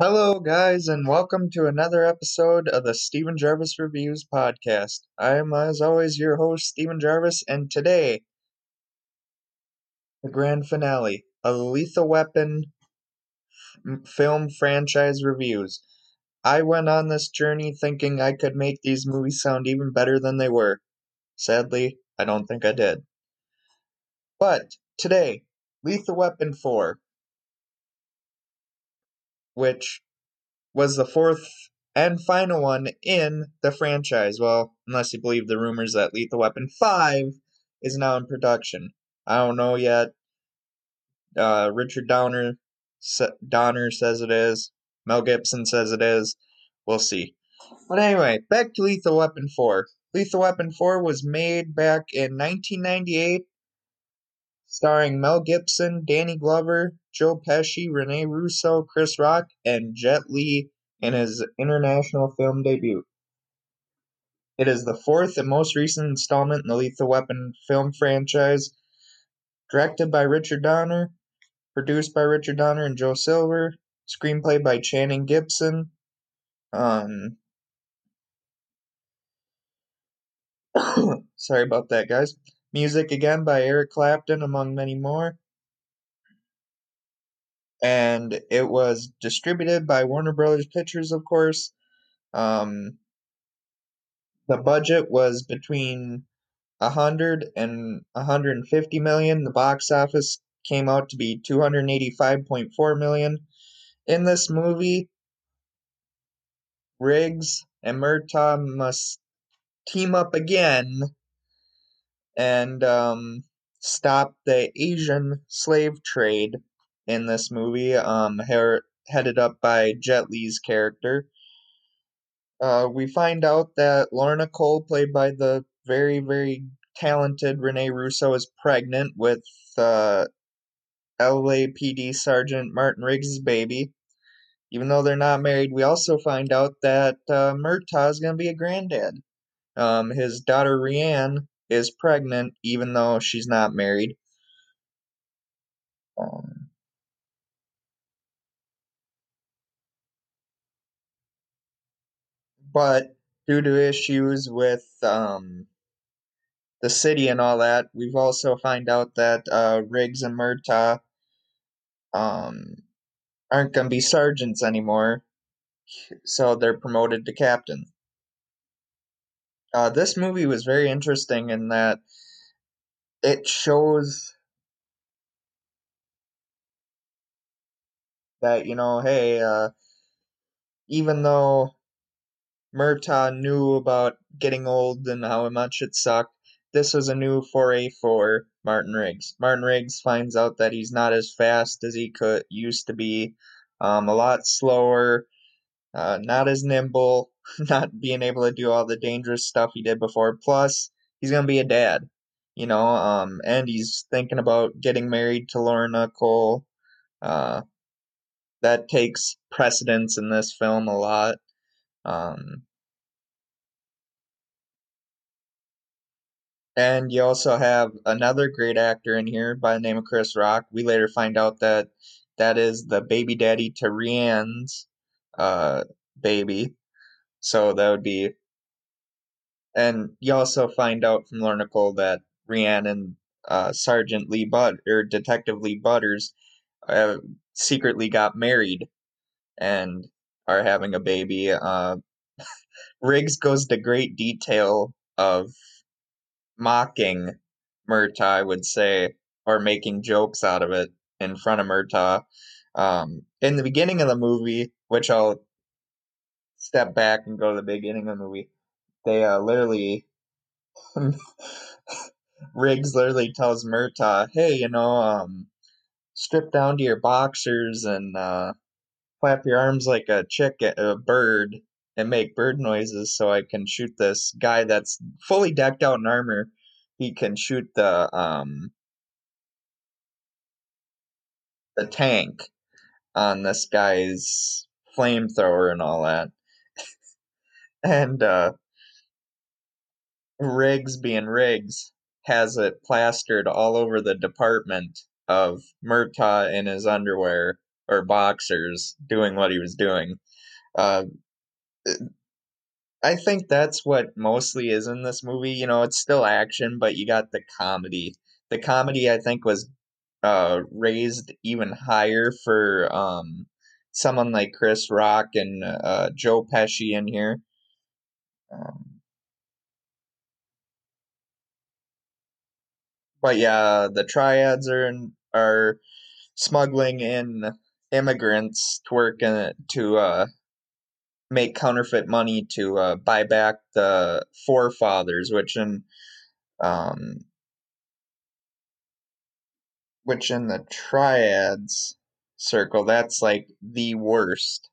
Hello, guys, and welcome to another episode of the Steven Gervais Reviews podcast. I am, as always, your host, Steven Gervais, and today, the grand finale of the Lethal Weapon film franchise reviews. I went on this journey thinking I could make these movies sound even better than they were. Sadly, I don't think I did. But today, Lethal Weapon 4, which was the fourth and final one in the franchise. Well, unless you believe the rumors that Lethal Weapon 5 is now in production. I don't know yet. Uh, Richard Downer, Donner says it is. Mel Gibson says it is. We'll see. But anyway, back to Lethal Weapon 4. Lethal Weapon 4 was made back in 1998, starring Mel Gibson, Danny Glover, Joe Pesci, Rene Russo, Chris Rock, and Jet Li in his international film debut. It is the fourth and most recent installment in the Lethal Weapon film franchise. Directed by Richard Donner, produced by Richard Donner and Joel Silver, Screenplay by Channing Gibson. Um, sorry about that, guys. Music again by Eric Clapton, among many more. And it was distributed by Warner Brothers Pictures, of course. Um, the budget was between 100 and 150 million. The box office came out to be 285.4 million. In this movie, Riggs and Murtaugh must team up again and um, stop the Asian slave trade in this movie, um, her- headed up by Jet Li's character. Uh, we find out that Lorna Cole, played by the very, very talented Rene Russo, is pregnant with uh, LAPD Sergeant Martin Riggs' baby. Even though they're not married, we also find out that uh, Murtaugh is going to be a granddad. Um, his daughter Rianne is pregnant, even though she's not married. Um, but due to issues with um, the city and all that, we've also find out that uh, Riggs and Murtaugh um, aren't going to be sergeants anymore, so they're promoted to captain. Uh, this movie was very interesting in that it shows that you know, hey, uh, even though Murtaugh knew about getting old and how much it sucked, this was a new foray for Martin Riggs. Martin Riggs finds out that he's not as fast as he could used to be, um, a lot slower, uh, not as nimble, not being able to do all the dangerous stuff he did before. Plus, he's gonna be a dad, you know, um, and he's thinking about getting married to Lorna Cole. Uh, that takes precedence in this film a lot. Um, and you also have another great actor in here by the name of Chris Rock. We later find out that that is the baby daddy to Rianne's uh, baby. So that would be. And you also find out from Lorna Cole that Rianne and uh, Sergeant Lee Butt or Detective Lee Butters uh, secretly got married and are having a baby. Uh, Riggs goes to great detail of mocking Murtaugh, I would say, or making jokes out of it in front of Murtaugh. Um, in the beginning of the movie, which I'll step back and go to the beginning of the movie, they uh, literally Riggs literally tells Murtaugh, "Hey, you know, um, strip down to your boxers and uh, flap your arms like a chick, a bird, and make bird noises, so I can shoot this guy that's fully decked out in armor. He can shoot the um, the tank on this guy's flamethrower and all that." and uh, Riggs being Riggs has it plastered all over the department of Murtaugh in his underwear or boxers doing what he was doing. Uh, I think that's what mostly is in this movie. You know, it's still action, but you got the comedy. The comedy, I think, was uh, raised even higher for um, someone like Chris Rock and uh, Joe Pesci in here. Um, but yeah, the triads are in, are smuggling in immigrants to work in, to uh, make counterfeit money to uh, buy back the forefathers, which in um, which in the triads circle, that's like the worst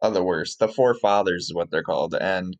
of the worst. The forefathers is what they're called, and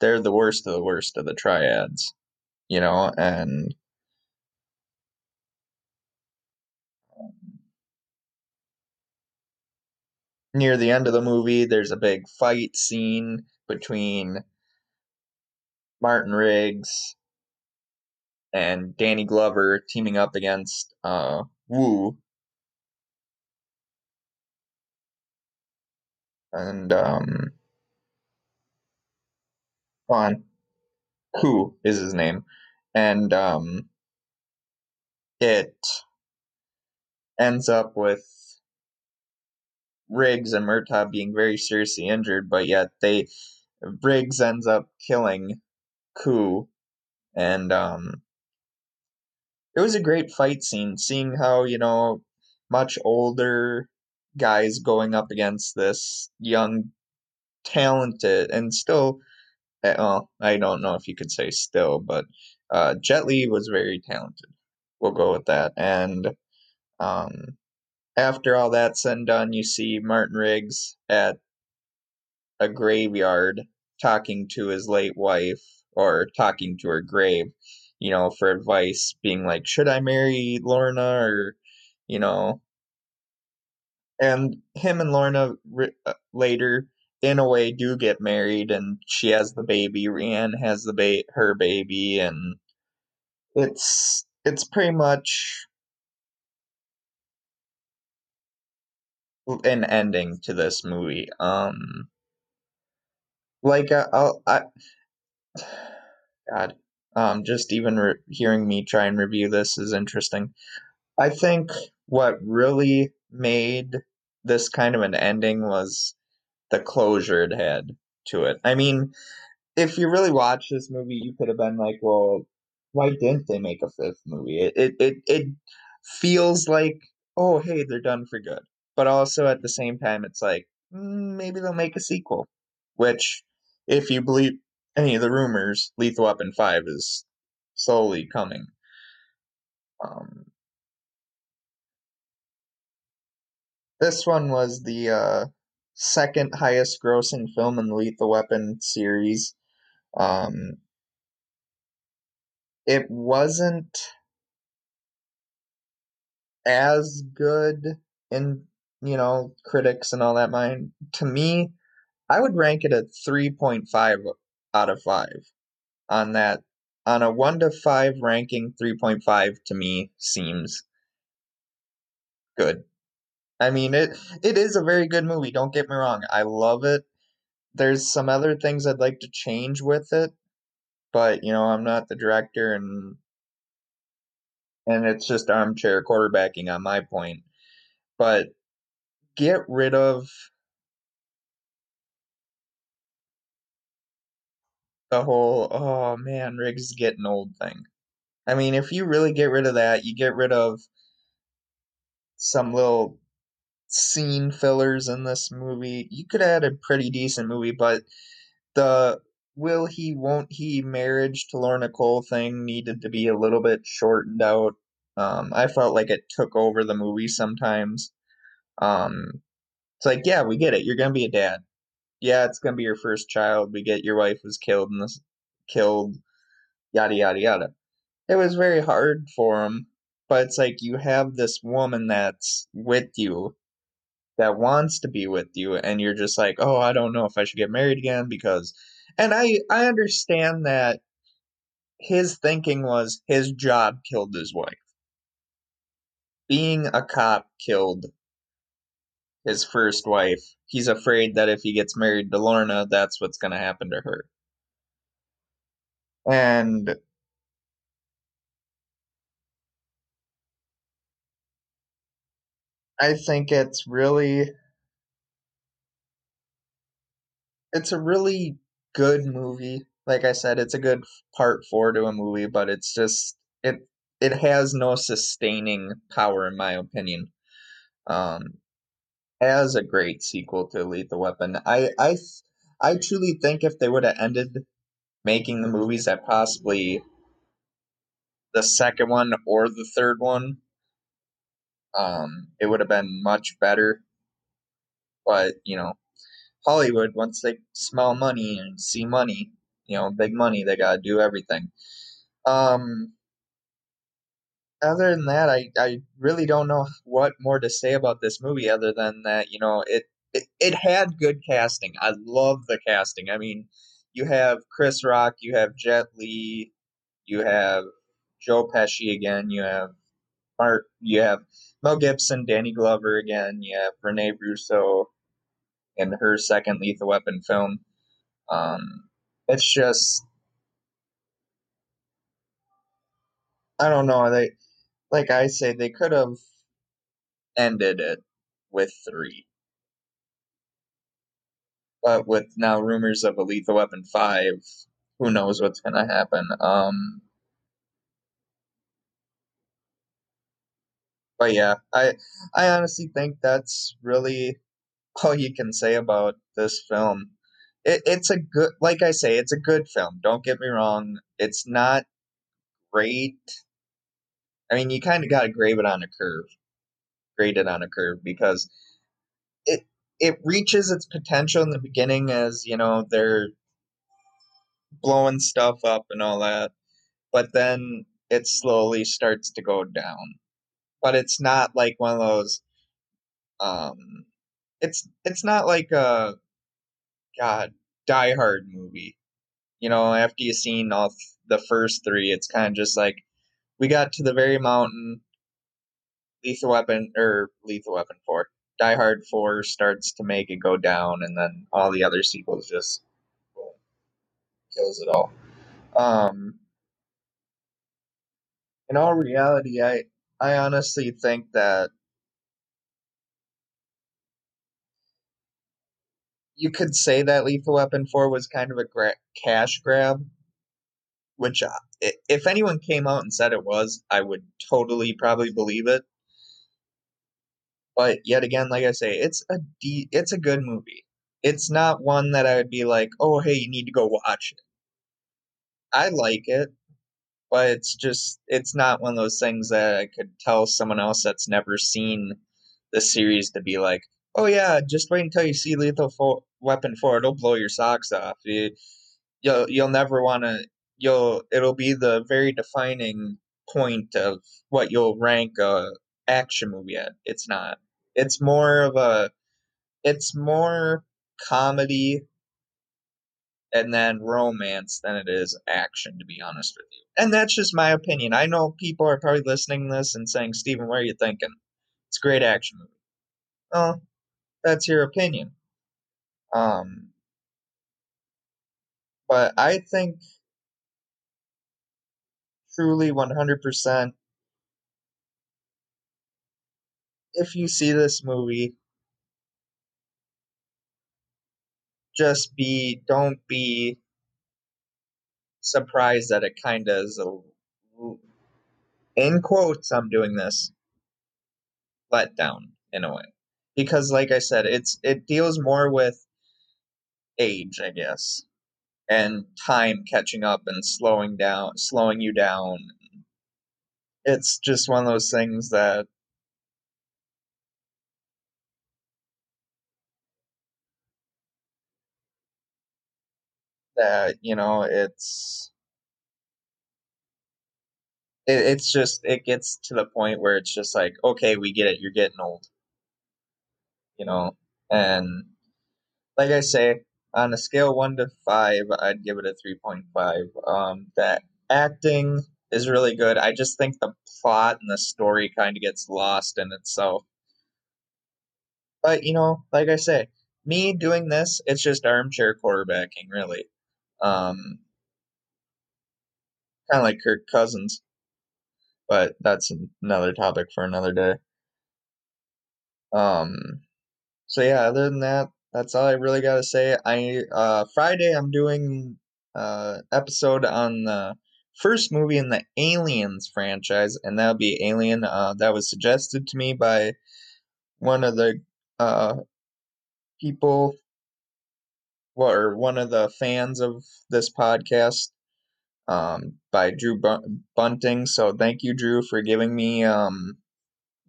they're the worst of the worst of the triads, you know, and near the end of the movie, there's a big fight scene between Martin Riggs and Danny Glover teaming up against uh, Woo. And, um, on Who is his name. And, um, it ends up with Riggs and Murtaugh being very seriously injured, but yet they Riggs ends up killing Ku, and um, it was a great fight scene. Seeing how you know much older guys going up against this young, talented, and still, eh, well, I don't know if you could say still, but uh, Jet Li was very talented. We'll go with that, and um, after all that's said and done, you see Martin Riggs at a graveyard talking to his late wife or talking to her grave, you know, for advice, being like, should I marry Lorna or, you know, and him and Lorna uh, later, in a way, do get married, and she has the baby. Rianne has the ba- her baby, and it's it's pretty much an ending to this movie. Um, like uh, I'll, I, God, um, just even re- hearing me try and review this is interesting. I think what really made this kind of an ending was the closure it had to it. I mean, if you really watch this movie, you could have been like, well, why didn't they make a fifth movie? It it it, it feels like, oh, hey, they're done for good but also at the same time, it's like mm, maybe they'll make a sequel. Which, if you believe any of the rumors, Lethal Weapon Five is slowly coming. Um, this one was the uh, second highest grossing film in the Lethal Weapon series. Um, it wasn't as good in you know, critics and all that mind, to me, I would rank it at 3.5 out of 5 on that. On a 1 to 5 ranking, 3.5 to me seems good. I mean, it it is a very good movie, don't get me wrong. I love it. There's some other things I'd like to change with it, but you know, I'm not the director and and it's just armchair quarterbacking on my point. But get rid of the whole oh man, Riggs is getting old thing. I mean, if you really get rid of that, you get rid of some little scene fillers in this movie. You could add a pretty decent movie, but the will he won't he marriage to Lorna Cole thing needed to be a little bit shortened out. Um, I felt like it took over the movie sometimes. Um, it's like, yeah, we get it. You're gonna be a dad. Yeah, it's gonna be your first child. We get your wife was killed and this killed, yada yada yada. It was very hard for him, but it's like you have this woman that's with you, that wants to be with you, and you're just like, oh, I don't know if I should get married again because, and I I understand that his thinking was his job killed his wife. Being a cop killed his first wife. He's afraid that if he gets married to Lorna, that's what's going to happen to her. And I think it's really it's a really good movie. Like I said, it's a good part 4 to a movie, but it's just it it has no sustaining power in my opinion. Um as a great sequel to Lethal Weapon. I I I truly think if they would have ended making the movies at possibly the second one or the third one, um, it would have been much better. But you know, Hollywood once they smell money and see money, you know, big money, they gotta do everything. Um, other than that, I, I really don't know what more to say about this movie other than that, you know, it, it, it had good casting. I love the casting. I mean, you have Chris Rock, you have Jet Li, you have Joe Pesci again, you have Art, you have Mel Gibson, Danny Glover again, you have Rene Russo in her second Lethal Weapon film. Um, it's just I don't know. They like I say, they could have ended it with three. But with now rumors of a Lethal Weapon 5, who knows what's going to happen. Um, but yeah, I I honestly think that's really all you can say about this film. It, it's a good, like I say, it's a good film. Don't get me wrong. It's not great. I mean, you kind of got to grade it on a curve, grade it on a curve because it it reaches its potential in the beginning as you know they're blowing stuff up and all that, but then it slowly starts to go down. But it's not like one of those. Um, it's it's not like a God Die Hard movie. You know, after you've seen all the first three, it's kind of just like we got to the very mountain. Lethal Weapon or Lethal Weapon four, Die Hard four starts to make it go down, and then all the other sequels just kills it all. Um, in all reality, I I honestly think that you could say that Lethal Weapon 4 was kind of a gra- cash grab, which uh, if anyone came out and said it was, I would totally probably believe it. But yet again, like I say, it's a de- it's a good movie. It's not one that I would be like, "Oh, hey, you need to go watch it." I like it, but it's just it's not one of those things that I could tell someone else that's never seen the series to be like, "Oh yeah, just wait until you see Lethal Fo- Weapon 4, it'll blow your socks off." You, you'll you'll never want to you'll it'll be the very defining point of what you'll rank a action movie at. It's not. It's more of a it's more comedy and then romance than it is action to be honest with you. And that's just my opinion. I know people are probably listening to this and saying, "Steven, what are you thinking?" It's a great action movie. Well, that's your opinion. Um but I think truly 100% if you see this movie just be don't be surprised that it kind of is a in quotes i'm doing this let down in a way. Because like i said it's it deals more with age i guess and time catching up and slowing down slowing you down. It's just one of those things that that you know it's it, it's just it gets to the point where it's just like okay we get it you're getting old. You know and like i say on a scale 1 to 5 i'd give it a 3.5 um that acting is really good i just think the plot and the story kind of gets lost in itself But you know, like I say, me doing this, it's just armchair quarterbacking, really. Um, kind of like Kirk Cousins, but that's another topic for another day. Um, so yeah, other than that, that's all I really got to say. I uh, Friday I'm doing uh episode on the first movie in the Aliens franchise, and that'll be Alien. Uh, that was suggested to me by one of the uh people, or one of the fans of this podcast, um, by Drew Bunting. So thank you, Drew, for giving me um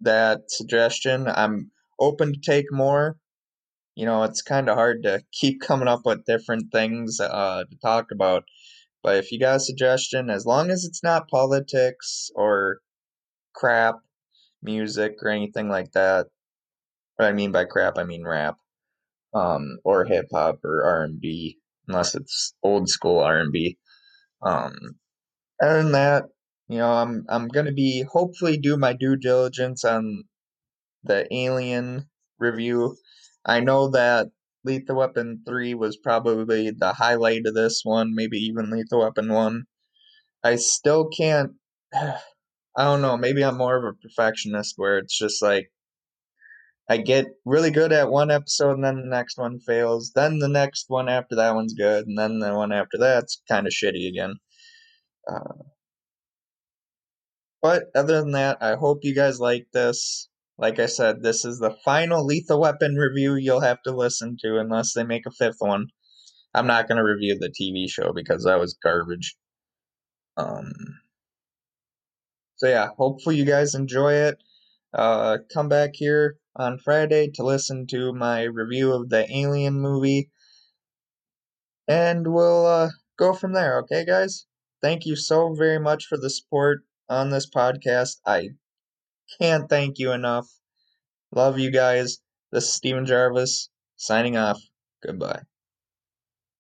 that suggestion. I'm open to take more. You know, it's kind of hard to keep coming up with different things uh, to talk about. But if you got a suggestion, as long as it's not politics or crap music or anything like that, what I mean by crap, I mean rap, um, or hip hop or R and B, unless it's old school R and B. Um, other than that, you know, I'm I'm gonna be hopefully do my due diligence on the Alien review. I know that Lethal Weapon 3 was probably the highlight of this one, maybe even Lethal Weapon 1. I still can't. I don't know, maybe I'm more of a perfectionist where it's just like I get really good at one episode and then the next one fails. Then the next one after that one's good, and then the one after that's kind of shitty again. Uh, but other than that, I hope you guys like this. Like I said, this is the final Lethal Weapon review you'll have to listen to unless they make a fifth one. I'm not going to review the TV show because that was garbage. Um, so yeah, hopefully you guys enjoy it. Uh, come back here on Friday to listen to my review of the Alien movie, and we'll uh, go from there. Okay, guys. Thank you so very much for the support on this podcast. I can't thank you enough. Love you guys. This is Steven Gervais signing off. Goodbye.